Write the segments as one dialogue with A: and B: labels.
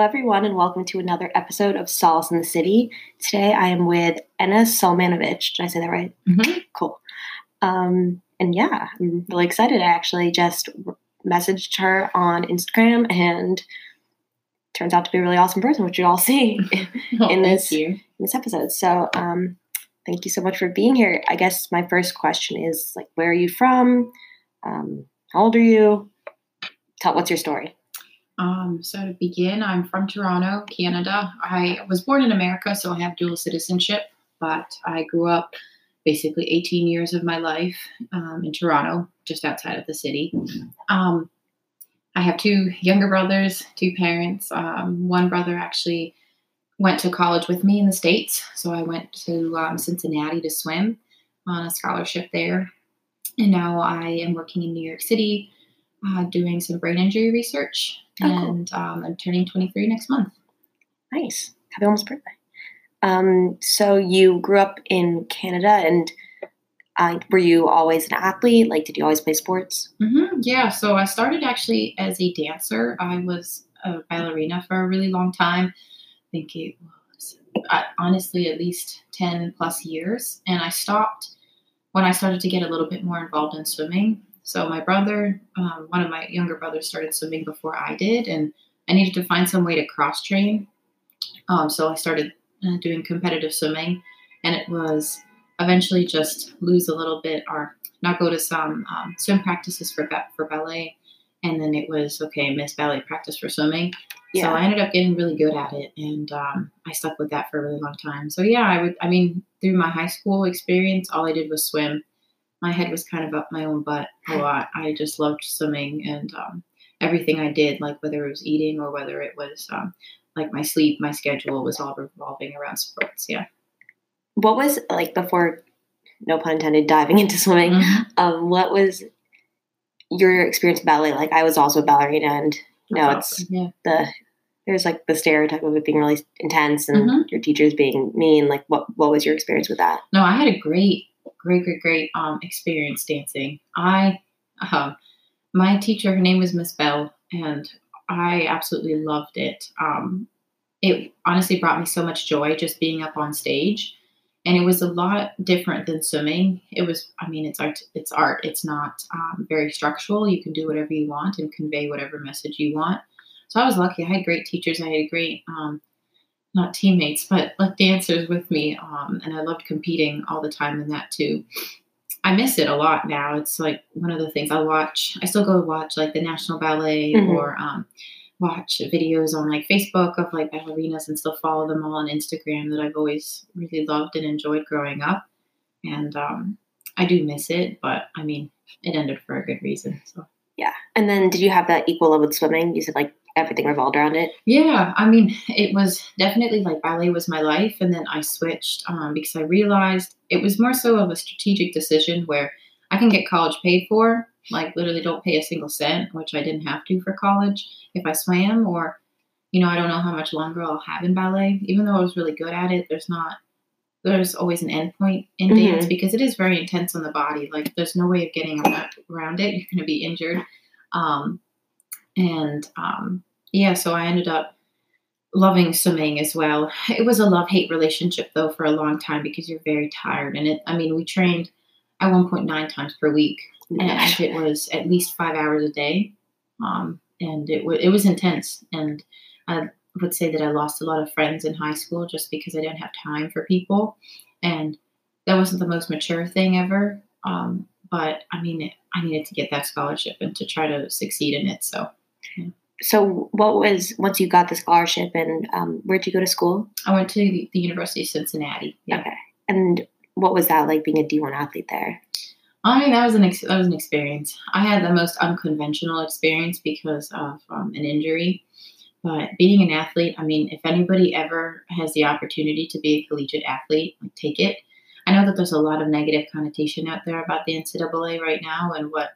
A: everyone, and welcome to another episode of Solace in the City. Today I am with Enna Solmanovich. Did I say that right?
B: Mm-hmm.
A: Cool. Um, and yeah, I'm really excited. I actually just messaged her on Instagram and turns out to be a really awesome person, which you all see
B: Oh,
A: in this in this episode. So um, thank you so much for being here. I guess my first question is like, where are you from? Um, how old are you? Tell what's your story?
B: Um, so to begin, I'm from Toronto, Canada. I was born in America, so I have dual citizenship, but I grew up basically 18 years of my life um, in Toronto, just outside of the city. Um, I have two younger brothers, two parents. Um, one brother actually went to college with me in the States, so I went to um, Cincinnati to swim on a scholarship there. And now I am working in New York City uh, doing some brain injury research,
A: Oh, cool.
B: and um, I'm turning 23 next month.
A: Nice. Happy almost birthday. Um, so you grew up in Canada, and uh, were you always an athlete? Like, did you always play sports?
B: hmm Yeah, so I started actually as a dancer. I was a ballerina for a really long time. I think it was uh, honestly at least 10 plus years. And I stopped when I started to get a little bit more involved in swimming. So my brother, um, one of my younger brothers, started swimming before I did, and I needed to find some way to cross train. Um, so I started uh, doing competitive swimming, and it was eventually just lose a little bit or not go to some um, swim practices for ba- for ballet, and then it was okay, miss ballet practice for swimming. Yeah. So I ended up getting really good at it, and um, I stuck with that for a really long time. So yeah, I would. I mean, through my high school experience, all I did was swim. My head was kind of up my own butt a lot. I just loved swimming and um, everything I did, like whether it was eating or whether it was um, like my sleep, my schedule was all revolving around sports. Yeah.
A: What was like before? No pun intended. Diving into swimming.
B: Mm-hmm.
A: Um, what was your experience ballet? Like, I was also a ballerina, and you know,
B: That's
A: it's
B: awesome. yeah.
A: the there's like the stereotype of it being really intense and
B: Mhm.
A: your teachers being mean. Like, what what was your experience with that?
B: No, I had a great, great, great, great um, experience dancing. I, um, my teacher, her name was Miss Bell, and I absolutely loved it. Um, it honestly brought me so much joy just being up on stage, and it was a lot different than swimming. It was, I mean, it's art. It's art. It's not um, very structural. You can do whatever you want and convey whatever message you want. So I was lucky. I had great teachers. I had a great um, not teammates, but like dancers with me. Um, and I loved competing all the time in that too. I miss it a lot now. It's like one of the things I watch. I still go watch like the National Ballet
A: Mhm.
B: or um, watch videos on like Facebook of like ballerinas and still follow them all on Instagram that I've always really loved and enjoyed growing up. And um, I do miss it, but I mean, it ended for a good reason. So.
A: Yeah. And then, did you have that equal love with swimming? You said like everything revolved around it.
B: Yeah, I mean, it was definitely like ballet was my life, and then I switched um, because I realized it was more so of a strategic decision where I can get college paid for, like literally don't pay a single cent, which I didn't have to for college if I swam, or you know, I don't know how much longer I'll have in ballet. Even though I was really good at it, there's not there's always an end point in
A: Mhm.
B: dance because it is very intense on the body. Like there's no way of getting around, around it. You're going to be injured. Um, and um, yeah, so I ended up loving swimming as well. It was a love hate relationship though for a long time because you're very tired. And it, I mean, we trained at 1.9 times per week, and it was at least five hours a day. Um, and it, w- it was intense. And I would say that I lost a lot of friends in high school just because I didn't have time for people. And that wasn't the most mature thing ever. Um, but I mean, I needed to get that scholarship and to try to succeed in it. So
A: So, what was once you got the scholarship, and um, where'd you go to school?
B: I went to the, University of Cincinnati. Yeah.
A: Okay. And what was that like being a D one athlete there?
B: I mean, that was an ex- that was an experience. I had the most unconventional experience because of um, an injury. But being an athlete, I mean, if anybody ever has the opportunity to be a collegiate athlete, like take it. I know that there's a lot of negative connotation out there about the NCAA right now and what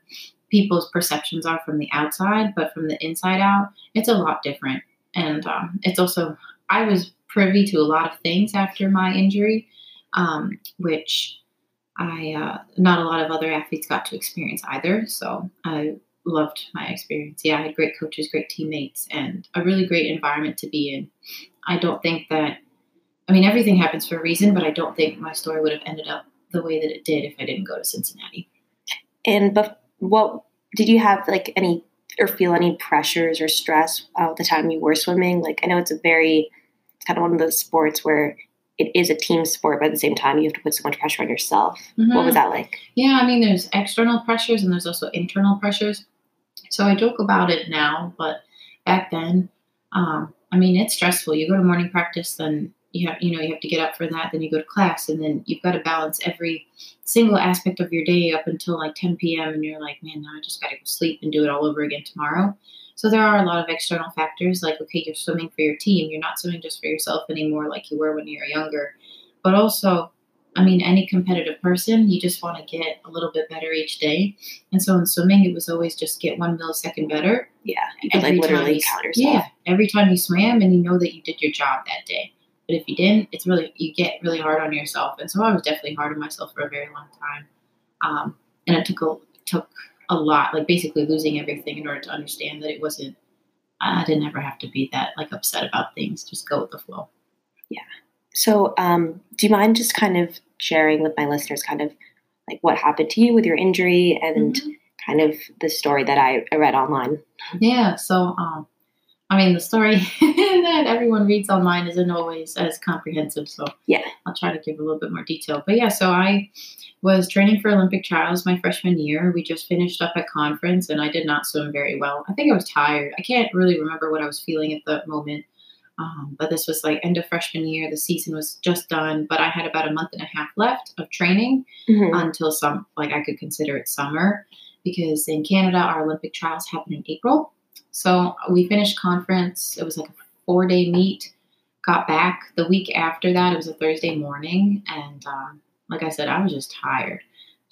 B: people's perceptions are from the outside, but from the inside out, it's a lot different. And um, it's also, I was privy to a lot of things after my injury, um, which I uh, not a lot of other athletes got to experience either. So I loved my experience. Yeah, I had great coaches, great teammates, and a really great environment to be in. I don't think that, I mean, everything happens for a reason, but I don't think my story would have ended up the way that it did if I didn't go to Cincinnati.
A: And but what did you have like any or feel any pressures or stress uh, the time you were swimming? Like I know it's a very, it's kind of one of those sports where it is a team sport, but at the same time you have to put so much pressure on yourself. Mm-hmm. What was that like?
B: Yeah, I mean, there's external pressures and there's also internal pressures. So I joke about it now, but back then, um, I mean, it's stressful. You go to morning practice, then you have, you know, you have to get up for that. Then you go to class, and then you've got to balance every single aspect of your day up until like 10 p.m. And you're like, man, now I just got to go sleep and do it all over again tomorrow. So there are a lot of external factors, like okay, you're swimming for your team. You're not swimming just for yourself anymore, like you were when you were younger. But also, I mean, any competitive person, you just want to get a little bit better each day. And so in swimming, it was always just get one millisecond better.
A: Yeah, you could like literally count yourself.
B: Yeah, every time you swam, and you know that you did your job that day. But if you didn't, it's really you get really hard on yourself. And so I was definitely hard on myself for a very long time. Um, and it took a took a lot, like basically losing everything in order to understand that it wasn't. I didn't ever have to be that like upset about things. Just go with the flow.
A: Yeah. So, um, do you mind just kind of sharing with my listeners kind of like what happened to you with your injury and mm-hmm. kind of the story that I, I read online?
B: Yeah. So, um, I mean, the story that everyone reads online isn't always as comprehensive. So,
A: yeah,
B: I'll try to give a little bit more detail. But yeah, so I was training for Olympic trials my freshman year. We just finished up at conference and I did not swim very well. I think I was tired. I can't really remember what I was feeling at the moment. Um, but this was like end of freshman year. The season was just done, but I had about a month and a half left of training mm-hmm. until some, like I could consider it summer, because in Canada our Olympic trials happen in April. So we finished conference. It was like a four day meet. Got back the week after that. It was a Thursday morning, and um, like I said, I was just tired,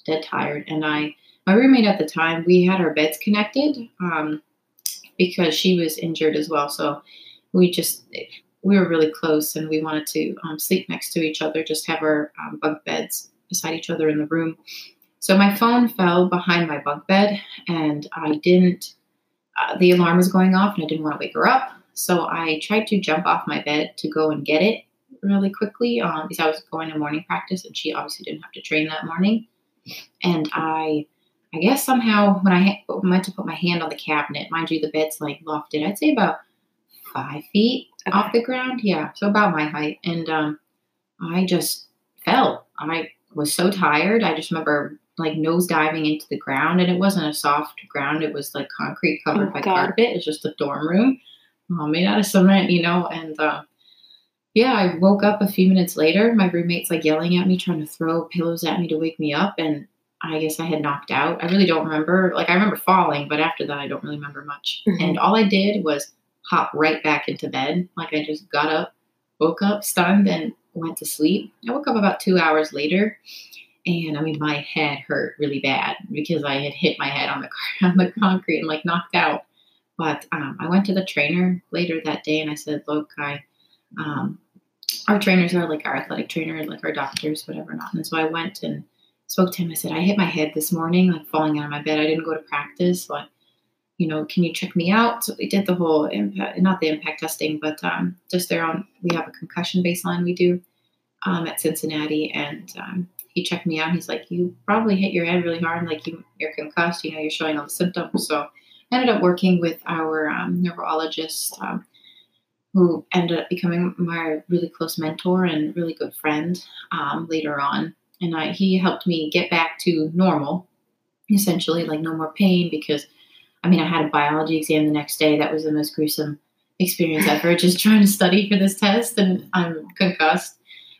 B: dead tired. And I, my roommate at the time, we had our beds connected um, because she was injured as well. So we just we were really close and we wanted to um, sleep next to each other, just have our um, bunk beds beside each other in the room. So my phone fell behind my bunk bed and I didn't, uh, the alarm was going off and I didn't want to wake her up. So I tried to jump off my bed to go and get it really quickly um, because I was going to morning practice and she obviously didn't have to train that morning. And I, I guess somehow when I went to put my hand on the cabinet, mind you, the bed's like lofted, I'd say about five feet okay. off the ground. Yeah, so about my height. And um, I just fell. I was so tired. I just remember like nose diving into the ground, and it wasn't a soft ground. It was like concrete covered oh, by God. carpet. It's just a dorm room uh, made out of cement, you know. And uh, yeah, I woke up a few minutes later. My roommate's like yelling at me, trying to throw pillows at me to wake me up, and I guess I had knocked out. I really don't remember. Like I remember falling, but after that, I don't really remember much. Mm-hmm. And all I did was hop right back into bed. Like I just got up, woke up stunned, and went to sleep. I woke up about two hours later, and I mean my head hurt really bad because I had hit my head on the on the concrete and like knocked out. But um, I went to the trainer later that day and I said, "Look, I." Um, our trainers are like our athletic trainer, like our doctors, whatever not. And so I went and spoke to him. I said, I hit my head this morning, like falling out of my bed. I didn't go to practice. I, you know, can you check me out? So we did the whole impact, not the impact testing, but um, just their own. We have a concussion baseline we do um, at Cincinnati, and um, he checked me out. He's like, you probably hit your head really hard, like you, you're concussed. You know, you're showing all the symptoms. So I ended up working with our um, neurologist, um, who ended up becoming my really close mentor and really good friend um, later on. And I, he helped me get back to normal, essentially, like no more pain because I mean, I had a biology exam the next day. That was the most gruesome experience ever, just trying to study for this test, and I'm concussed.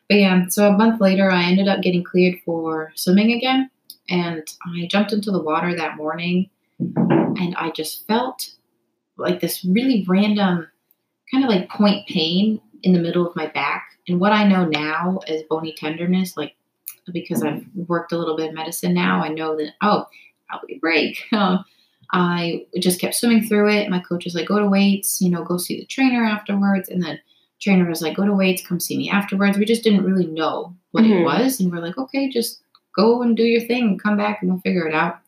B: But yeah, so a month later, I ended up getting cleared for swimming again. And I jumped into the water that morning, and I just felt like this really random kind of like point pain in the middle of my back. And what I know now is bony tenderness, like because I've worked a little bit in medicine now, I know that, oh, probably break. I just kept swimming through it. My coach was like, go to weights, you know, go see the trainer afterwards. And then trainer was like, go to weights, come see me afterwards. We just didn't really know what mm-hmm. it was. And we're like, okay, just go and do your thing, and come back and we'll figure it out.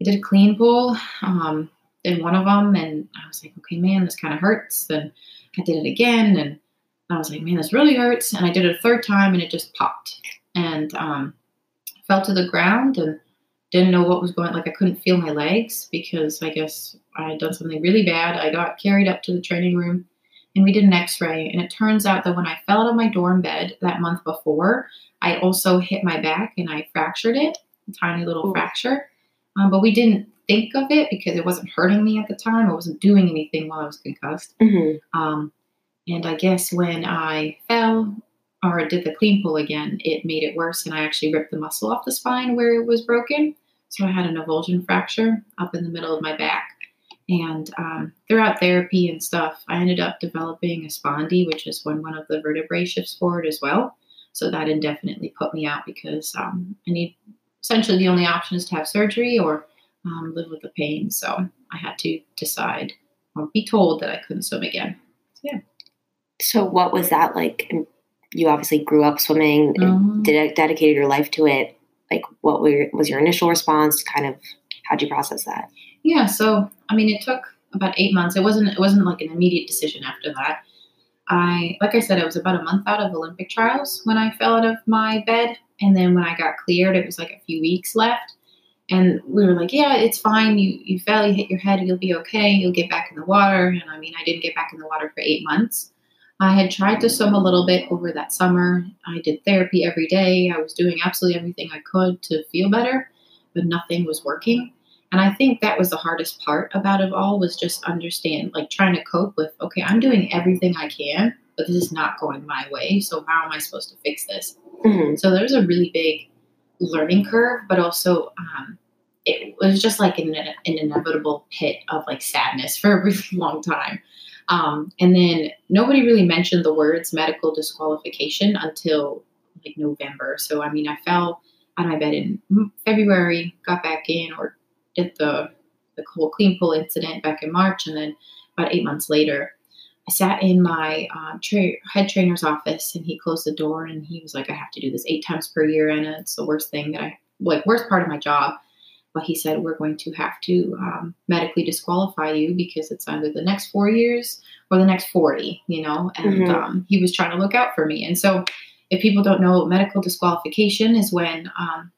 B: I did a clean pull um, in one of them, and I was like, okay, man, this kind of hurts. Then I did it again, and I was like, man, this really hurts. And I did it a third time, and it just popped and um, fell to the ground and didn't know what was going. Like I couldn't feel my legs because I guess I had done something really bad. I got carried up to the training room, and we did an X-ray. And it turns out that when I fell out of my dorm bed that month before, I also hit my back and I fractured it, a tiny little Ooh. fracture. Um, but we didn't think of it because it wasn't hurting me at the time. I wasn't doing anything while I was concussed. Mm-hmm. Um, and I guess when I fell or did the clean pull again, it made it worse. And I actually ripped the muscle off the spine where it was broken. So I had an avulsion fracture up in the middle of my back. And um, throughout therapy and stuff, I ended up developing a spondy, which is when one of the vertebrae shifts forward as well. So that indefinitely put me out because um, I need essentially the only option is to have surgery or um, live with the pain. So I had to decide or be told that I couldn't swim again. So, yeah.
A: So what was that like? You obviously grew up swimming and mm-hmm. ded- dedicated your life to it. Like, what were, was your initial response? Kind of, how'd you process that?
B: Yeah. So, I mean, it took about eight months. It wasn't. It wasn't like an immediate decision after that. I, like I said, I was about a month out of Olympic trials when I fell out of my bed, and then when I got cleared, it was like a few weeks left. And we were like, yeah, it's fine. You you fell, you hit your head, you'll be okay. You'll get back in the water. And I mean, I didn't get back in the water for eight months. I had tried to swim a little bit over that summer. I did therapy every day. I was doing absolutely everything I could to feel better, but nothing was working. And I think that was the hardest part about it all was just understand, like trying to cope with, okay, I'm doing everything I can, but this is not going my way. So how am I supposed to fix this? Mm-hmm. So there's a really big learning curve, but also um, it was just like an, an, inevitable pit of like sadness for a really long time. Um, and then nobody really mentioned the words medical disqualification until like November. So I mean, I fell out of my bed in February, got back in, or did the the whole clean pull incident back in March, and then about eight months later, I sat in my uh, tra- head trainer's office and he closed the door and he was like, I have to do this eight times per year and it's the worst thing that I, like, worst part of my job. But he said, We're going to have to um, medically disqualify you because it's either the next four years or the next 40, you know? And mm-hmm. um, he was trying to look out for me. And so, if people don't know, medical disqualification is when um,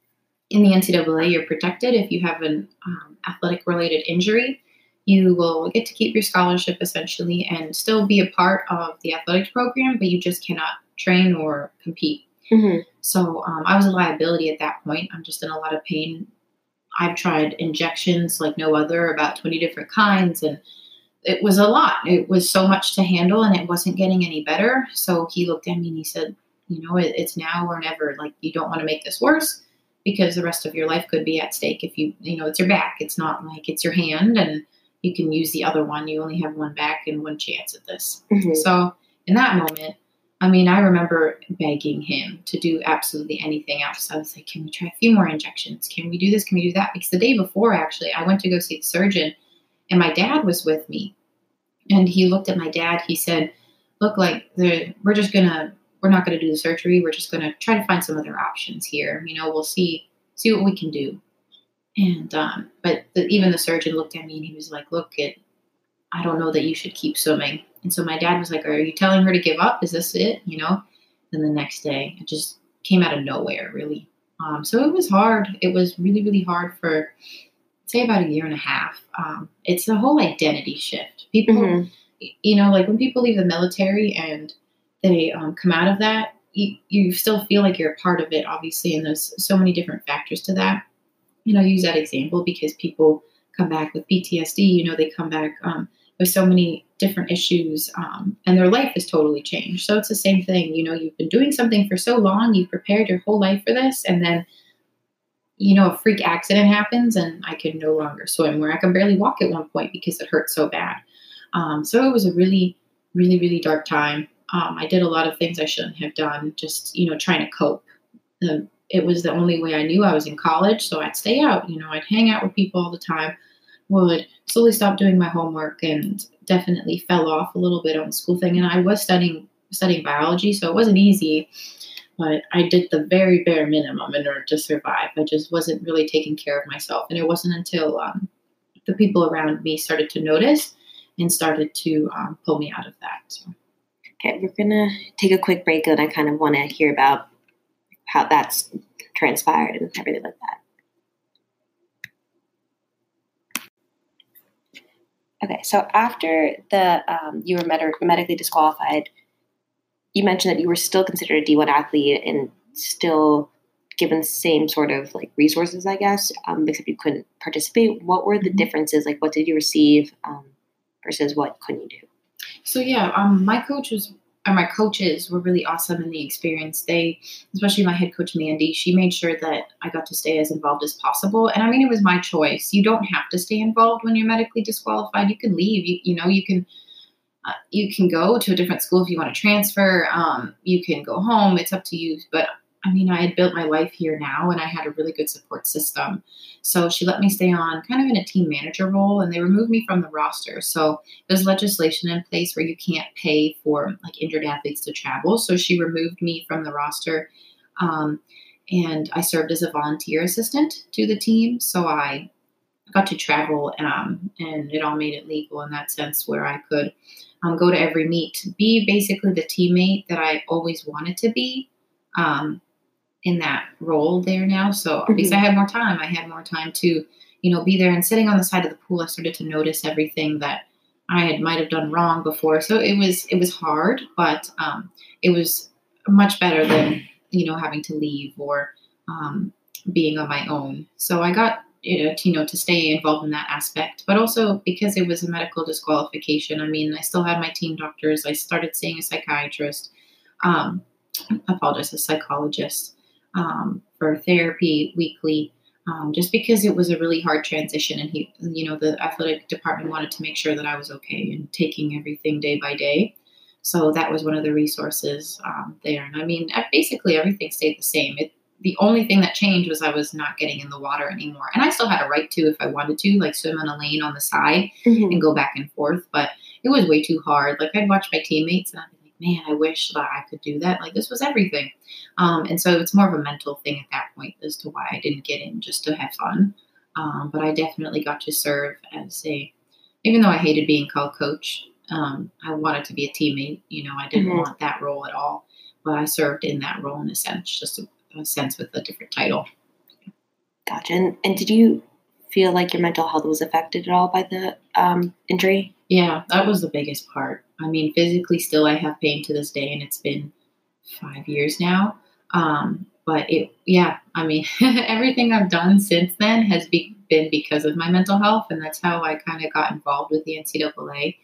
B: in the NCAA you're protected if you have an um, athletic related injury you will get to keep your scholarship essentially and still be a part of the athletics program, but you just cannot train or compete. Mm-hmm. So um, I was a liability at that point. I'm just in a lot of pain. I've tried injections like no other, about 20 different kinds, and it was a lot. It was so much to handle, and it wasn't getting any better. So he looked at me and he said, You know, it, it's now or never. Like, you don't want to make this worse because the rest of your life could be at stake if you, you know, it's your back. It's not like it's your hand. And you can use the other one. You only have one back and one chance at this. Mm-hmm. So in that moment, I mean, I remember begging him to do absolutely anything else. I was like, can we try a few more injections? Can we do this? Can we do that? Because the day before, actually, I went to go see the surgeon and my dad was with me. And he looked at my dad. He said, look, like, we're just going to, we're not going to do the surgery. We're just going to try to find some other options here. You know, we'll see, see what we can do. And um, but the, even the surgeon looked at me and he was like, "Look, it, I don't know that you should keep swimming." And so my dad was like, "Are you telling her to give up? Is this it?" You know. Then the next day, it just came out of nowhere, really. Um, so it was hard. It was really, really hard for say about a year and a half. Um, it's the whole identity shift. People, mm-hmm. you know, like when people leave the military and they um, come out of that, you, you still feel like you're a part of it, obviously, and there's so many different factors to that you know, use that example because people come back with PTSD, you know, they come back um, with so many different issues um, and their life has totally changed. So it's the same thing. You know, you've been doing something for so long, you've prepared your whole life for this, and then, you know, a freak accident happens and I can no longer swim, where I can barely walk at one point because it hurt so bad. Um, so it was a really, really, really dark time. Um, I did a lot of things I shouldn't have done, just, you know, trying to cope. The it was the only way I knew I was in college. So I'd stay out, you know, I'd hang out with people all the time, would slowly stop doing my homework and definitely fell off a little bit on the school thing. And I was studying studying biology, so it wasn't easy. but I did the very bare minimum in order to survive. I just wasn't really taking care of myself. And it wasn't until um, the people around me started to notice and started to um, pull me out of that. So.
A: Okay, we're gonna take a quick break, and I kind of want to hear about how that's transpired and everything like that. Okay, so after the um, you were med- medically disqualified, you mentioned that you were still considered a D1 athlete and still given the same sort of like resources, I guess, um, except you couldn't participate. What were the mm-hmm. differences? Like, what did you receive um, versus what couldn't you do?
B: So yeah, um, my coach was or my coaches were really awesome in the experience. They, especially my head coach Mandy, she made sure that I got to stay as involved as possible. And I mean, it was my choice. You don't have to stay involved when you're medically disqualified. You can leave. You, you know, you can uh, you can go to a different school if you want to transfer. Um, you can go home. It's up to you. But I mean, I had built my life here now and I had a really good support system. So she let me stay on kind of in a team manager role and they removed me from the roster. So there's legislation in place where you can't pay for like injured athletes to travel. So she removed me from the roster. Um, and I served as a volunteer assistant to the team. So I got to travel um, and it all made it legal in that sense where I could um, go to every meet, be basically the teammate that I always wanted to be. Um, in that role there now. So mm-hmm. because I had more time, I had more time to, you know, be there and sitting on the side of the pool. I started to notice everything that I had might have done wrong before. So it was it was hard, but um, it was much better than you know having to leave or um, being on my own. So I got you know, to, you know to stay involved in that aspect, but also because it was a medical disqualification. I mean, I still had my team doctors. I started seeing a psychiatrist. Um, I apologize, a psychologist um, for therapy weekly, um, just because it was a really hard transition. And he, you know, the athletic department wanted to make sure that I was okay and taking everything day by day. So that was one of the resources um, there. And I mean, basically everything stayed the same. It, the only thing that changed was I was not getting in the water anymore. And I still had a right to, if I wanted to, like swim in a lane on the side mm-hmm. and go back and forth. But it was way too hard. Like I'd watch my teammates and I'd man, I wish that I could do that. Like this was everything. Um, and so it's more of a mental thing at that point as to why I didn't get in just to have fun. Um, but I definitely got to serve as a, even though I hated being called coach, um, I wanted to be a teammate. You know, I didn't mm-hmm. want that role at all, but I served in that role in a sense, just a, a sense with a different title.
A: Gotcha. And, and did you feel like your mental health was affected at all by the um, injury?
B: Yeah, that was the biggest part. I mean, physically, still I have pain to this day, and it's been five years now. Um, but it, yeah, I mean, everything I've done since then has be, been because of my mental health, and that's how I kind of got involved with the NCAA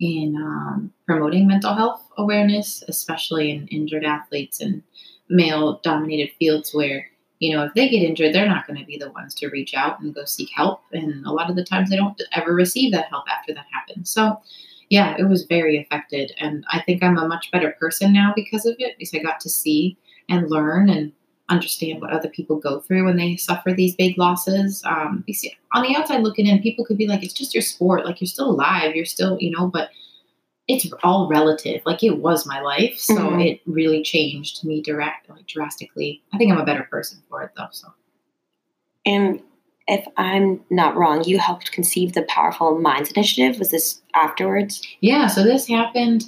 B: in um, promoting mental health awareness, especially in injured athletes and male-dominated fields where you know, if they get injured, they're not going to be the ones to reach out and go seek help. And a lot of the times they don't ever receive that help after that happens. So, yeah, it was very affected. And I think I'm a much better person now because of it, because I got to see and learn and understand what other people go through when they suffer these big losses. Um, you see, on the outside looking in, people could be like, it's just your sport. Like, you're still alive. You're still, you know, but it's all relative. Like it was my life, so mm-hmm. it really changed me direct, like drastically. I think I'm a better person for it though. So,
A: and if I'm not wrong, you helped conceive the Powerful Minds Initiative. Was this afterwards?
B: Yeah. So this happened,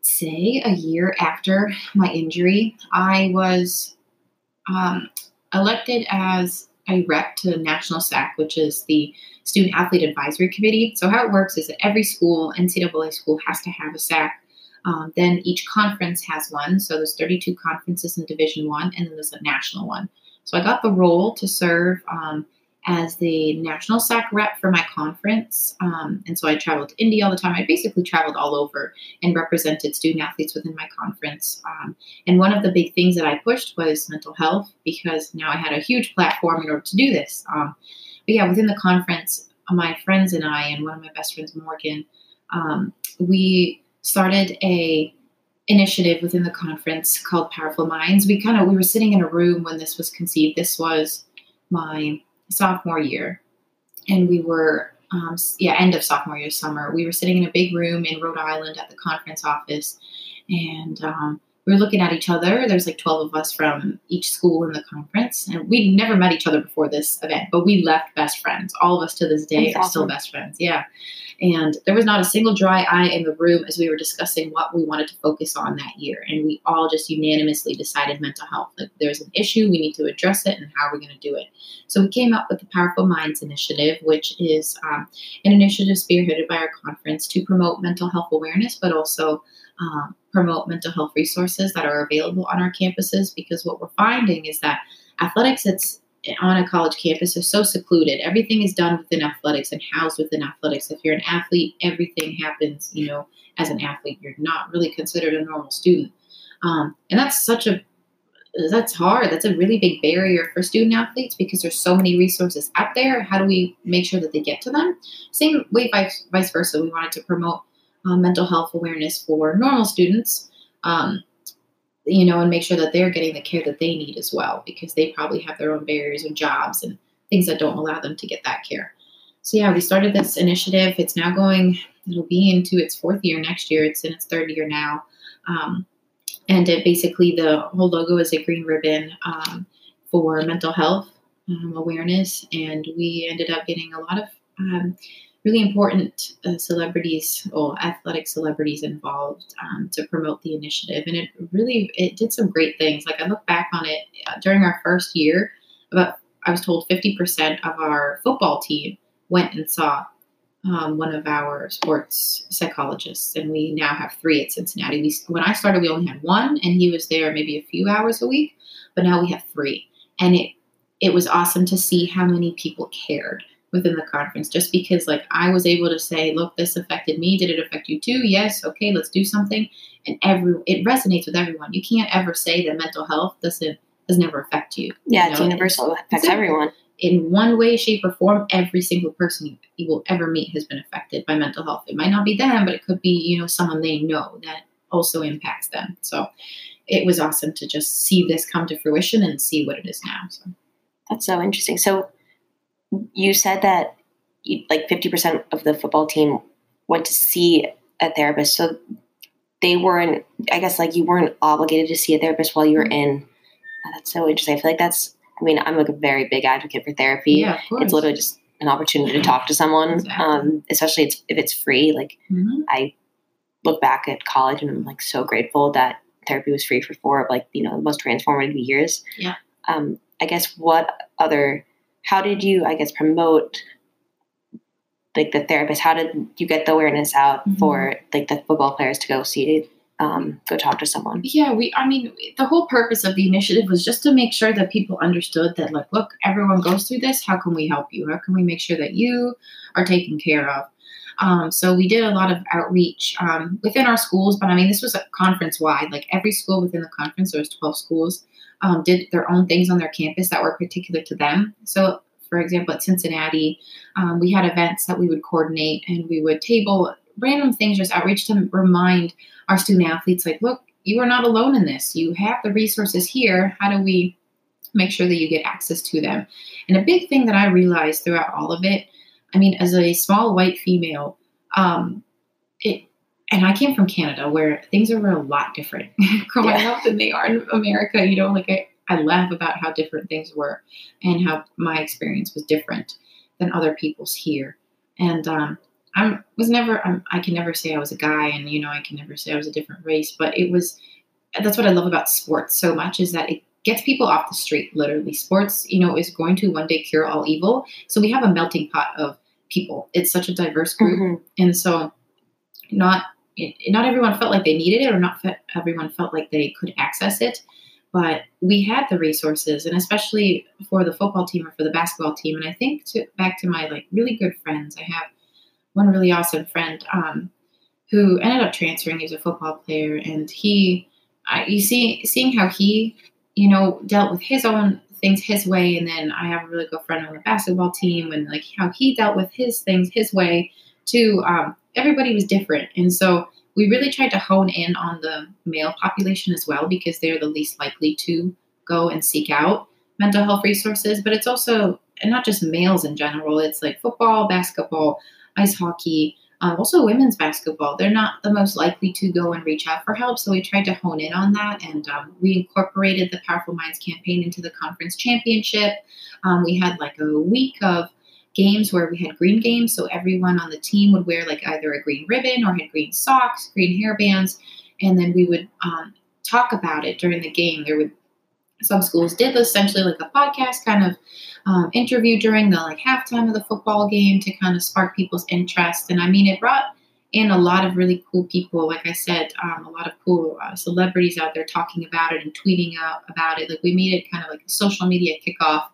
B: say, a year after my injury. I was um, elected as a rep to National SAC, which is the Student Athlete Advisory Committee. So how it works is that every school, NCAA school, has to have a SAC. Um, then each conference has one. So there's 32 conferences in Division One, and then there's a national one. So I got the role to serve um, as the national SAC rep for my conference. Um, and so I traveled to Indy all the time. I basically traveled all over and represented student athletes within my conference. Um, and one of the big things that I pushed was mental health because now I had a huge platform in order to do this. Um, but yeah, within the conference, my friends and I, and one of my best friends, Morgan, um, we started a initiative within the conference called Powerful Minds. We kind of we were sitting in a room when this was conceived. This was my sophomore year, and we were um, yeah end of sophomore year summer. We were sitting in a big room in Rhode Island at the conference office, and um, we were looking at each other. There's like 12 of us from each school in the conference, and we never met each other before this event, but we left best friends. All of us to this day
A: That's
B: are
A: awesome.
B: still best friends. Yeah. And there was not a single dry eye in the room as we were discussing what we wanted to focus on that year. And we all just unanimously decided mental health. Like there's an issue, we need to address it, and how are we going to do it? So we came up with the Powerful Minds Initiative, which is um, an initiative spearheaded by our conference to promote mental health awareness, but also um, promote mental health resources that are available on our campuses. Because what we're finding is that athletics, it's on a college campus is so secluded. Everything is done within athletics and housed within athletics. If you're an athlete, everything happens, you know, as an athlete. You're not really considered a normal student. Um, and that's such a that's hard. That's a really big barrier for student athletes because there's so many resources out there. How do we make sure that they get to them? Same way, vice, vice versa. We wanted to promote uh, mental health awareness for normal students, um, you know, and make sure that they're getting the care that they need as well because they probably have their own barriers and jobs and things that don't allow them to get that care. So yeah, we started this initiative. It's now going. It'll be into its fourth year next year. It's in its third year now. Um, and it basically the whole logo is a green ribbon um, for mental health um, awareness and we ended up getting a lot of um, really important uh, celebrities or athletic celebrities involved um, to promote the initiative. And it really it did some great things. Like i look back on it uh, during our first year about i was told 50% of our football team went and saw um, one of our sports psychologists, and we now have three at Cincinnati. We, when I started, we only had one, and he was there maybe a few hours a week, but now we have three, and it it was awesome to see how many people cared within the conference. Just because, like, I was able to say, "Look, this affected me. Did it affect you too? Yes. Okay, let's do something." And every it resonates with everyone. You can't ever say that mental health doesn't doesn't ever affect you.
A: Yeah,
B: you
A: it's universal. It affects
B: Exactly.
A: everyone.
B: in one way, shape, or form, every single person you, you will ever meet has been affected by mental health. It might not be them, but it could be, you know, someone they know that also impacts them. So it was awesome to just see this come to fruition and see what it is now. So
A: That's so interesting. So you said that you, like 50% of the football team went to see a therapist. So they weren't, I guess, like you weren't obligated to see a therapist while you were in. Oh, that's so interesting. I feel like that's, I mean, I'm like a very big advocate for therapy.
B: yeah.
A: It's literally just an opportunity to talk to someone,
B: Exactly.
A: um, especially it's, if it's free. Like
B: Mhm.
A: I look back at college and I'm like so grateful that therapy was free for four of like you know the most transformative years.
B: Yeah.
A: Um, I guess what other? How did you I guess promote like the therapist? How did you get the awareness out
B: Mhm.
A: for like the football players to go see um, go talk to someone?
B: Yeah, we, I mean, the whole purpose of the initiative was just to make sure that people understood that, like, look, everyone goes through this. How can we help you? How can we make sure that you are taken care of? Um, so we did a lot of outreach um, within our schools, but I mean, this was a conference wide. Like every school within the conference, there was 12 schools, um, did their own things on their campus that were particular to them. So, for example, at Cincinnati, um, we had events that we would coordinate and we would table random things, just outreach to remind our student athletes, like, look, you are not alone in this. You have the resources here. How do we make sure that you get access to them? And a big thing that I realized throughout all of it, I mean, as a small white female, um, it, and I came from Canada where things are a lot different growing
A: Yeah.
B: up than they are in America. You know, like I, I laugh about how different things were and how my experience was different than other people's here. And um, I was never, I'm, I can never say I was a guy, and you know, I can never say I was a different race. But it was, that's what I love about sports so much is that it gets people off the street. Literally, sports, you know, is going to one day cure all evil. So we have a melting pot of people. It's such a diverse group,
A: Mhm.
B: and so not it, not everyone felt like they needed it, or not everyone felt like they could access it. But we had the resources, and especially for the football team or for the basketball team. And I think to, back to my like really good friends, I have one really awesome friend um, who ended up transferring. He was a football player, and he, I, you see, seeing how he, you know, dealt with his own things his way, and then I have a really good friend on the basketball team, and like how he dealt with his things his way. Too, um, everybody was different, and so we really tried to hone in on the male population as well because they're the least likely to go and seek out mental health resources. But it's also and not just males in general. It's like football, basketball, ice hockey, Um, also, women's basketball, they're not the most likely to go and reach out for help. So we tried to hone in on that. And um, we incorporated the Powerful Minds campaign into the conference championship. Um, we had like a week of games where we had green games. So everyone on the team would wear like either a green ribbon or had green socks, green hairbands. And then we would um, talk about it during the game. There would some schools did essentially like a podcast kind of um, interview during the like halftime of the football game to kind of spark people's interest. And I mean, it brought in a lot of really cool people. Like I said, um, a lot of cool uh, celebrities out there talking about it and tweeting out about it. Like we made it kind of like a social media kickoff.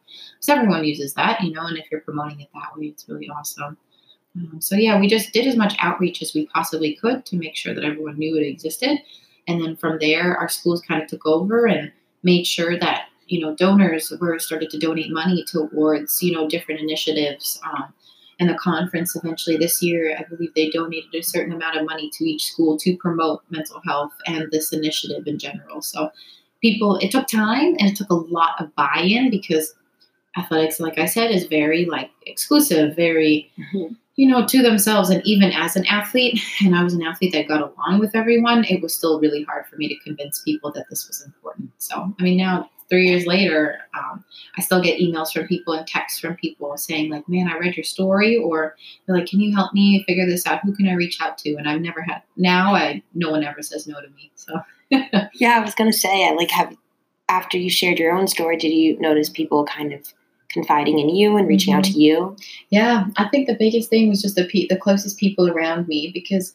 B: So everyone uses that, you know, and if you're promoting it that way, it's really awesome. Um, so yeah, we just did as much outreach as we possibly could to make sure that everyone knew it existed. And then from there, our schools kind of took over and made sure that you know donors were started to donate money towards you know different initiatives um, and the conference eventually this year i believe they donated a certain amount of money to each school to promote mental health and this initiative in general so people it took time and it took a lot of buy-in because athletics like i said is very like exclusive very mm-hmm you know, to themselves. And even as an athlete, and I was an athlete that got along with everyone, it was still really hard for me to convince people that this was important. So, I mean, now three years later, um, I still get emails from people and texts from people saying, like, man, I read your story, or they're like, can you help me figure this out? Who can I reach out to? And I've never had, now I, no one ever says no to me. So,
A: yeah, I was going to say, I like, have, after you shared your own story, did you notice people kind of confiding in you and reaching mm-hmm. out to you?
B: Yeah, I think the biggest thing was just the pe- the closest people around me because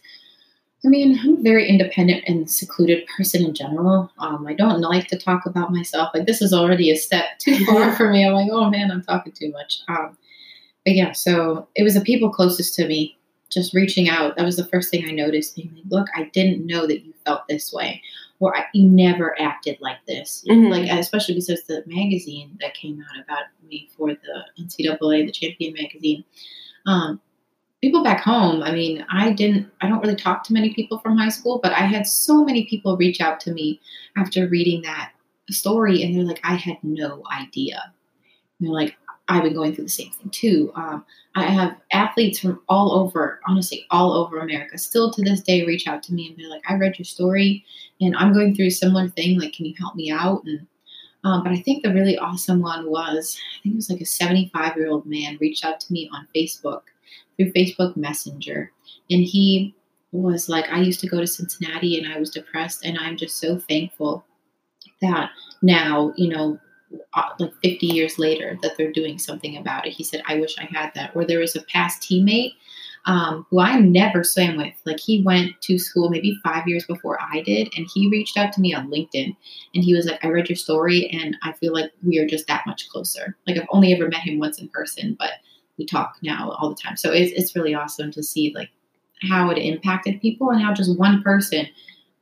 B: I mean, I'm a very independent and secluded person in general. Um, I don't like to talk about myself. Like this is already a step too far for me. I'm like, oh man, I'm talking too much. Um, but yeah, so it was the people closest to me just reaching out. That was the first thing I noticed. Being like, look, I didn't know that you felt this way or I, you never acted like this. Mm-hmm. Like, especially because the magazine that came out about me for the NCAA, the Champion magazine. Um, people back home, I mean, I didn't, I don't really talk to many people from high school, but I had so many people reach out to me after reading that story, and they're like, I had no idea. And they're like, I've been going through the same thing too. Um, I have athletes from all over, honestly, all over America, still to this day reach out to me and be like, I read your story and I'm going through a similar thing. Like, can you help me out? And um, but I think the really awesome one was, I think it was like a 75 year old man reached out to me on Facebook through Facebook Messenger. And he was like, I used to go to Cincinnati and I was depressed. And I'm just so thankful that now, you know, uh, like 50 years later that they're doing something about it. He said, I wish I had that. Or there was a past teammate um, who I never swam with. Like he went to school maybe five years before I did, and he reached out to me on LinkedIn, and he was like, "I read your story, and I feel like we are just that much closer. Like I've only ever met him once in person, but we talk now all the time. So it's it's really awesome to see like how it impacted people and how just one person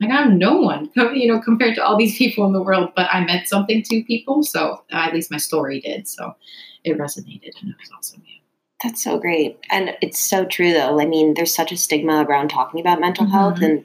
B: like I'm no one, you know, compared to all these people in the world, but I meant something to people. So uh, at least my story did. So it resonated and it was awesome. Yeah.
A: That's so great. And it's so true though. I mean, there's such a stigma around talking about mental mm-hmm. health and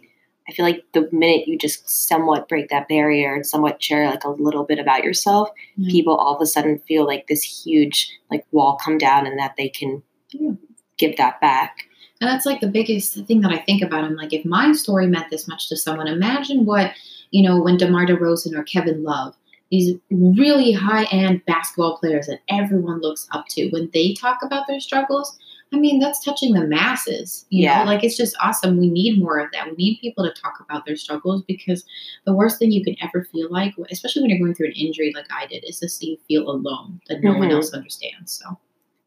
A: I feel like the minute you just somewhat break that barrier and somewhat share like a little bit about yourself, mm-hmm. people all of a sudden feel like this huge like wall come down and that they can yeah. give that back.
B: And that's like the biggest thing that I think about. I'm like, if my story meant this much to someone, imagine what, you know, when DeMar DeRozan or Kevin Love, these really high end basketball players that everyone looks up to, when they talk about their struggles, I mean, that's touching the masses. You yeah. know, like it's just awesome. We need more of that. We need people to talk about their struggles because the worst thing you can ever feel like, especially when you're going through an injury like I did, is to see you feel alone, that no mm-hmm. one else understands. So,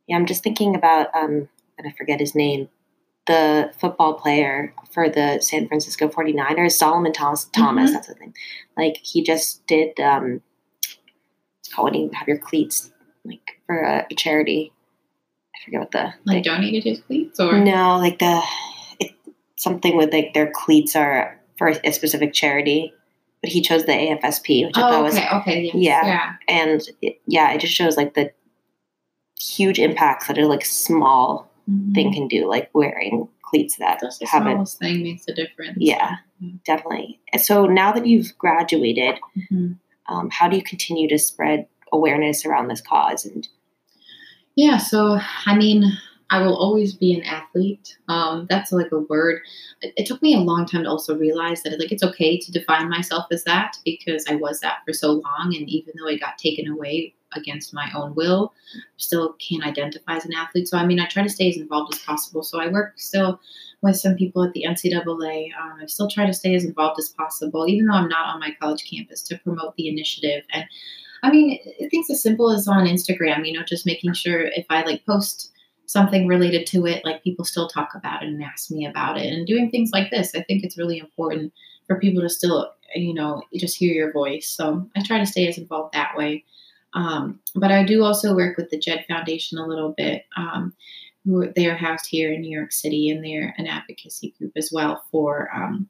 A: yeah, I'm just thinking about, um, and I forget his name, the football player for the San Francisco 49ers, Solomon Thomas, Thomas mm-hmm. that's the thing. Like he just did um oh, when you have your cleats like for a, a charity. I forget what the
B: like, like donated his cleats or
A: no, like the it, something with like their cleats are for a specific charity. But he chose the AFSP, which
B: oh,
A: I thought
B: okay,
A: was
B: okay, yes,
A: yeah,
B: yeah,
A: and it, yeah, it just shows like the huge impacts that a like small mm-hmm. thing can do, like wearing cleats that
B: That's the
A: have
B: smallest thing makes a difference.
A: Yeah, mm-hmm. definitely. So now that you've graduated, mm-hmm. um, how do you continue to spread awareness around this cause? And
B: yeah, so I mean, I will always be an athlete. Um, that's like a word. It, it, took me a long time to also realize that like it's okay to define myself as that because I was that for so long, and even though it got taken away against my own will, still can't identify as an athlete. So I mean, I try to stay as involved as possible. So I work still with some people at the NCAA. Um, I still try to stay as involved as possible, even though I'm not on my college campus, to promote the initiative and I mean, things as simple as on Instagram, you know, just making sure if I like post something related to it, like people still talk about it and ask me about it and doing things like this. I think it's really important for people to still, you know, just hear your voice. So I try to stay as involved that way. Um, but I do also work with the JED Foundation a little bit. Um, who they are housed here in New York City, and they're an advocacy group as well for um,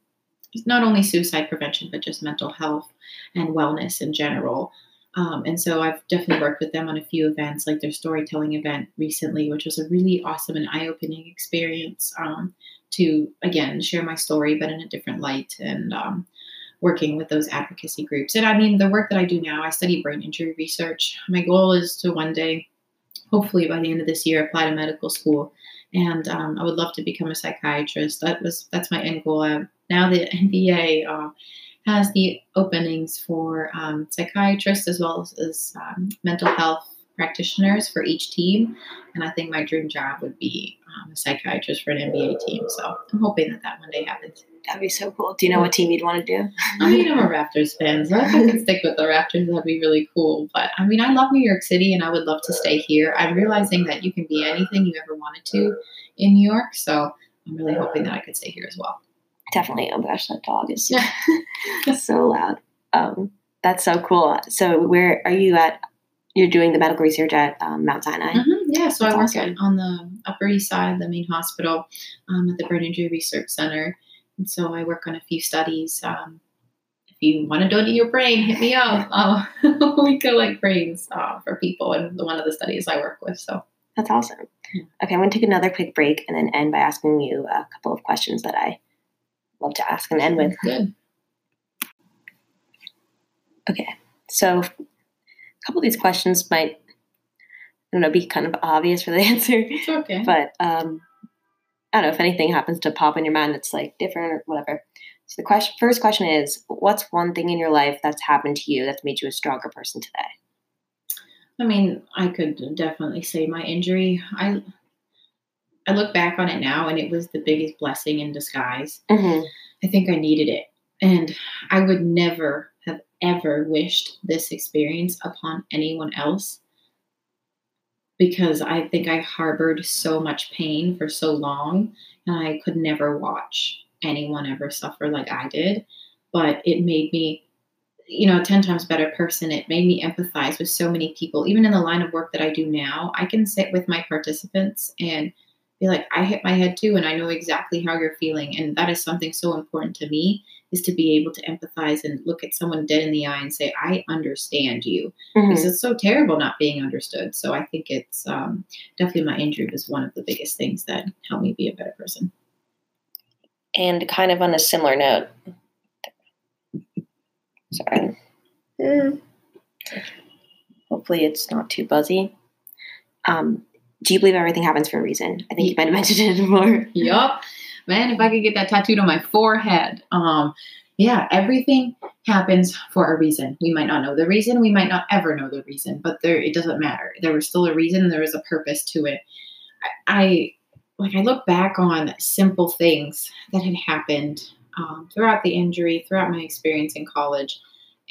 B: not only suicide prevention but just mental health and wellness in general. Um, and so I've definitely worked with them on a few events, like their storytelling event recently, which was a really awesome and eye opening experience um, to, again, share my story, but in a different light and um, working with those advocacy groups. And I mean, the work that I do now, I study brain injury research. My goal is to one day, hopefully by the end of this year, apply to medical school. And um, I would love to become a psychiatrist. That was that's my end goal. Now the NBA uh, has the openings for um, psychiatrists as well as, as um, mental health practitioners for each team. And I think my dream job would be um, a psychiatrist for an NBA team. So I'm hoping that that one day happens.
A: That'd be so cool. Do you know what team you'd want to do?
B: I mean, I'm a Raptors fan, so if I could stick with the Raptors, that'd be really cool. But I mean, I love New York City and I would love to stay here. I'm realizing that you can be anything you ever wanted to in New York. So I'm really hoping that I could stay here as well
A: definitely. Oh my gosh, that dog is so loud. Um, that's so cool. So where are you at? You're doing the medical research at um, Mount Sinai.
B: Mm-hmm. Yeah, so that's I work awesome. at, on the Upper East Side, the main hospital, um, at the Brain Injury Research Center, and so I work on a few studies. Um, if you want to donate your brain, hit me up. Uh, we collect brains uh, for people, and one of the studies I work with. So
A: that's awesome. Okay, I'm going to take another quick break and then end by asking you a couple of questions that I love to ask and end with.
B: Good.
A: Okay, so a couple of these questions might, I don't know, be kind of obvious for the answer.
B: It's okay.
A: But um, I don't know if anything happens to pop in your mind that's like different or whatever. So the question, first question is, what's one thing in your life that's happened to you that's made you a stronger person today?
B: I mean, I could definitely say my injury. I I look back on it now and it was the biggest blessing in disguise.
A: Mm-hmm.
B: I think I needed it. And I would never have ever wished this experience upon anyone else because I think I harbored so much pain for so long and I could never watch anyone ever suffer like I did. But it made me, you know, a 10 times better person. It made me empathize with so many people. Even in the line of work that I do now, I can sit with my participants and be like, I hit my head too, and I know exactly how you're feeling. And that is something so important to me is to be able to empathize and look at someone dead in the eye and say, I understand you. Mm-hmm. Because it's so terrible not being understood. So I think it's um, definitely my injury was one of the biggest things that helped me be a better person.
A: And kind of on a similar note, sorry. Mm. Hopefully it's not too buzzy. Um, do you believe everything happens for a reason? I think you might have mentioned it before.
B: yup. Man, if I could get that tattooed on my forehead. Um, yeah, everything happens for a reason. We might not know the reason, we might not ever know the reason, but there it doesn't matter. There was still a reason, there was a purpose to it. I, I like I look back on simple things that had happened um, throughout the injury, throughout my experience in college.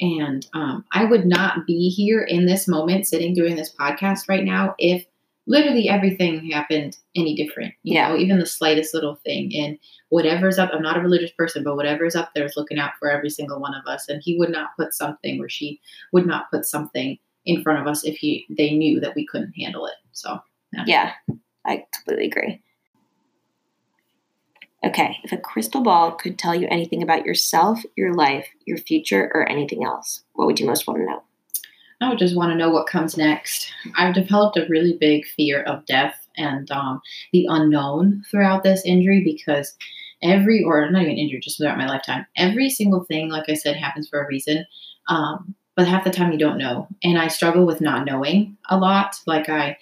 B: And um, I would not be here in this moment sitting doing this podcast right now if literally everything happened any different. You yeah. know, even the slightest little thing. And whatever's up, I'm not a religious person, but whatever's up there is looking out for every single one of us. And he would not put something or she would not put something in front of us if he they knew that we couldn't handle it. So
A: yeah, yeah I completely agree. Okay, if a crystal ball could tell you anything about yourself, your life, your future, or anything else, what would you most want to know?
B: I would just want to know what comes next. I've developed a really big fear of death and um, the unknown throughout this injury because every, or not even injury, just throughout my lifetime, every single thing, like I said, happens for a reason. Um, but half the time you don't know. And I struggle with not knowing a lot. Like I,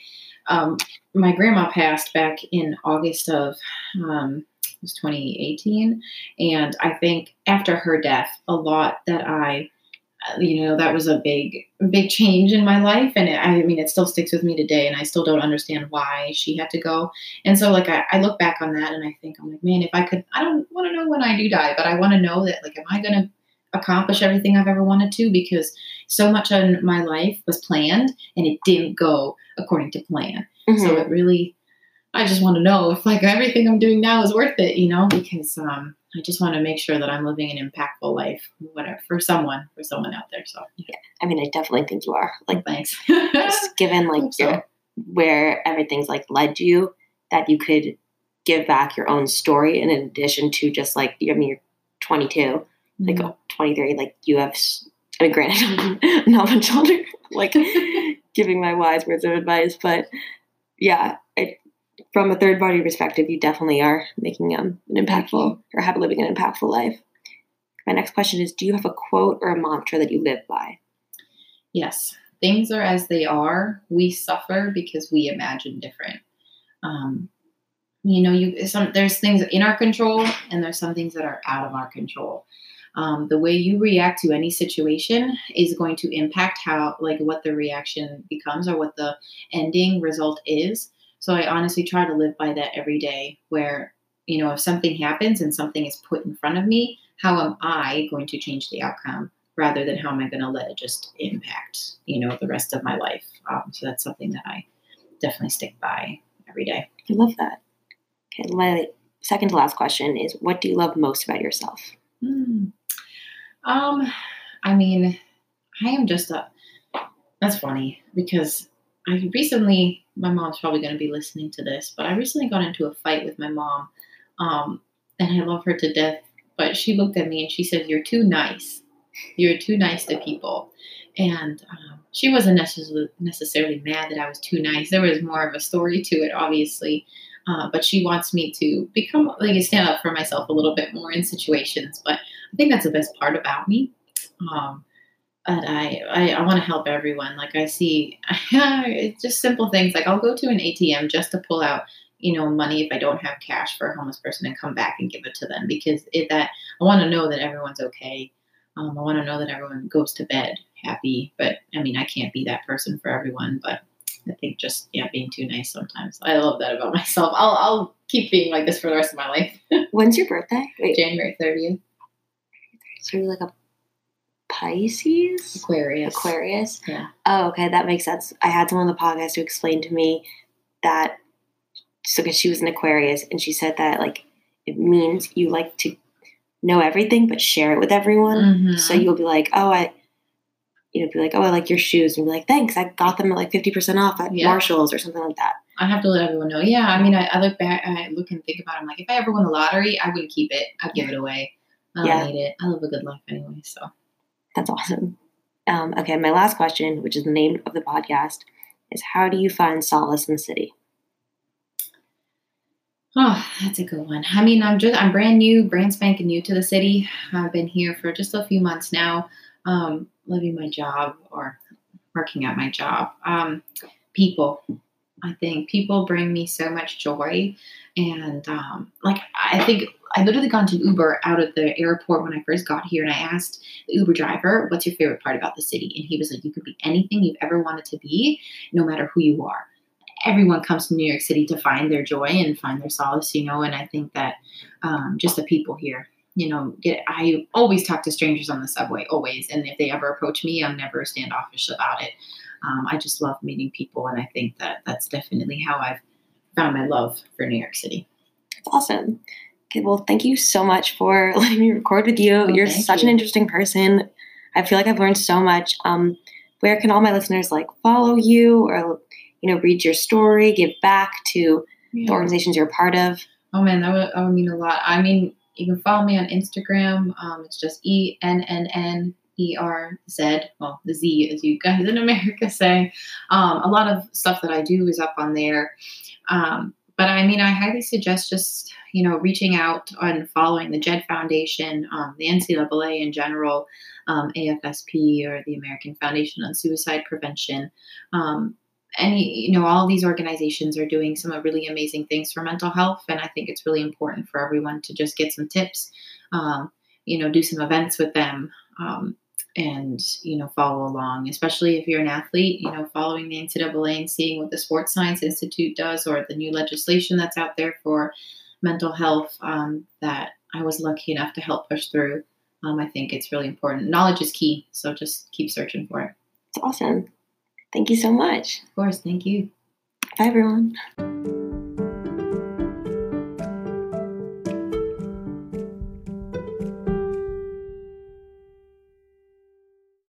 B: um, my grandma passed back in August of um, was 2018, and I think after her death, a lot that I you know that was a big big change in my life. And it, i mean it still sticks with me today and i still don't understand why she had to go. And so like I, I look back on that and i think i'm like man if i could i don't want to know when i do die but i want to know that like am i going to accomplish everything i've ever wanted to? Because so much of my life was planned and it didn't go according to plan. Mm-hmm. so it really i just want to know if like everything i'm doing now is worth it you know because um I just want to make sure that I'm living an impactful life, whatever, for someone, for someone out there. So
A: yeah, I mean, I definitely think you are. Like,
B: thanks.
A: just given like so. where everything's like led you, that you could give back your own story in addition to just like I mean, you're 22, mm-hmm. like oh, 23, like you have. I mean, granted, I'm not much older, like giving my wise words of advice, but yeah, from a third party perspective, you definitely are making um, an impactful or have living an impactful life. My next question is Do you have a quote or a mantra that you live by?
B: Yes. Things are as they are. We suffer because we imagine different. Um, you know, you some there's things in our control and there's some things that are out of our control. Um, the way you react to any situation is going to impact how like what the reaction becomes or what the ending result is so I honestly try to live by that every day where, you know, if something happens and something is put in front of me, how am I going to change the outcome rather than how am I going to let it just impact, you know, the rest of my life? Um, so that's something that I definitely stick by every day.
A: I love that. Okay, my second to last question is what do you love most about yourself?
B: Hmm. Um, I mean, I am just a, that's funny because I recently my mom's probably going to be listening to this, but I recently got into a fight with my mom, um, and I love her to death. But she looked at me and she said, "You're too nice. You're too nice to people." And um, she wasn't necessarily necessarily mad that I was too nice. There was more of a story to it, obviously. Uh, but she wants me to become like stand up for myself a little bit more in situations. But I think that's the best part about me. Um, but I, I, I want to help everyone. Like I see, it's just simple things. Like I'll go to an ATM just to pull out, you know, money if I don't have cash for a homeless person and come back and give it to them because it, that I want to know that everyone's okay. Um, I want to know that everyone goes to bed happy. But I mean, I can't be that person for everyone. But I think just yeah, being too nice sometimes. I love that about myself. I'll I'll keep being like this for the rest of my life.
A: When's your birthday?
B: Wait. January thirtieth.
A: So you're like a Pisces?
B: Aquarius.
A: Aquarius?
B: Yeah.
A: Oh, okay. That makes sense. I had someone on the podcast who explained to me that, so because she was an Aquarius, and she said that, like, it means you like to know everything but share it with everyone. Mm-hmm. So you'll be like, oh, I, you know, be like, oh, I like your shoes. And be like, thanks. I got them at like 50% off at yeah. Marshall's or something like that.
B: I have to let everyone know. Yeah. I mean, I, I look back, I look and think about it. I'm like, if I ever won the lottery, I wouldn't keep it. I'd give it away. I don't yeah. need it. I live a good life anyway. So
A: that's awesome. Um, okay, my last question, which is the name of the podcast, is how do you find solace in the city?
B: Oh, that's a good one. I mean, I'm just I'm brand new, brand spanking new to the city. I've been here for just a few months now, um, living my job or working at my job. Um, people, I think people bring me so much joy, and um, like I think I literally got into Uber out of the airport when I first got here, and I asked the Uber driver, "What's your favorite part about the city?" And he was like, "You could be anything you've ever wanted to be, no matter who you are." Everyone comes to New York City to find their joy and find their solace, you know. And I think that um, just the people here, you know, get. I always talk to strangers on the subway, always, and if they ever approach me, I'm never standoffish about it. Um, I just love meeting people, and I think that that's definitely how I've found my love for New York City.
A: That's awesome. Okay, well, thank you so much for letting me record with you. Oh, You're such you. an interesting person. I feel like I've learned so much. Um, where can all my listeners like follow you or you know read your story, give back to yeah. the organizations you're a part of?
B: Oh man, that would, that would mean a lot. I mean, you can follow me on Instagram. Um, it's just E N N N E R Z. Well, the Z, as you guys in America say. Um, a lot of stuff that I do is up on there. Um, but I mean, I highly suggest just you know reaching out and following the JED Foundation, um, the NCAA in general, um, AFSP or the American Foundation on Suicide Prevention. Um, any you know all these organizations are doing some really amazing things for mental health and i think it's really important for everyone to just get some tips um, you know do some events with them um, and you know follow along especially if you're an athlete you know following the ncaa and seeing what the sports science institute does or the new legislation that's out there for mental health um, that i was lucky enough to help push through um, i think it's really important knowledge is key so just keep searching for it
A: it's awesome Thank you so much.
B: Of course. Thank you.
A: Bye, everyone.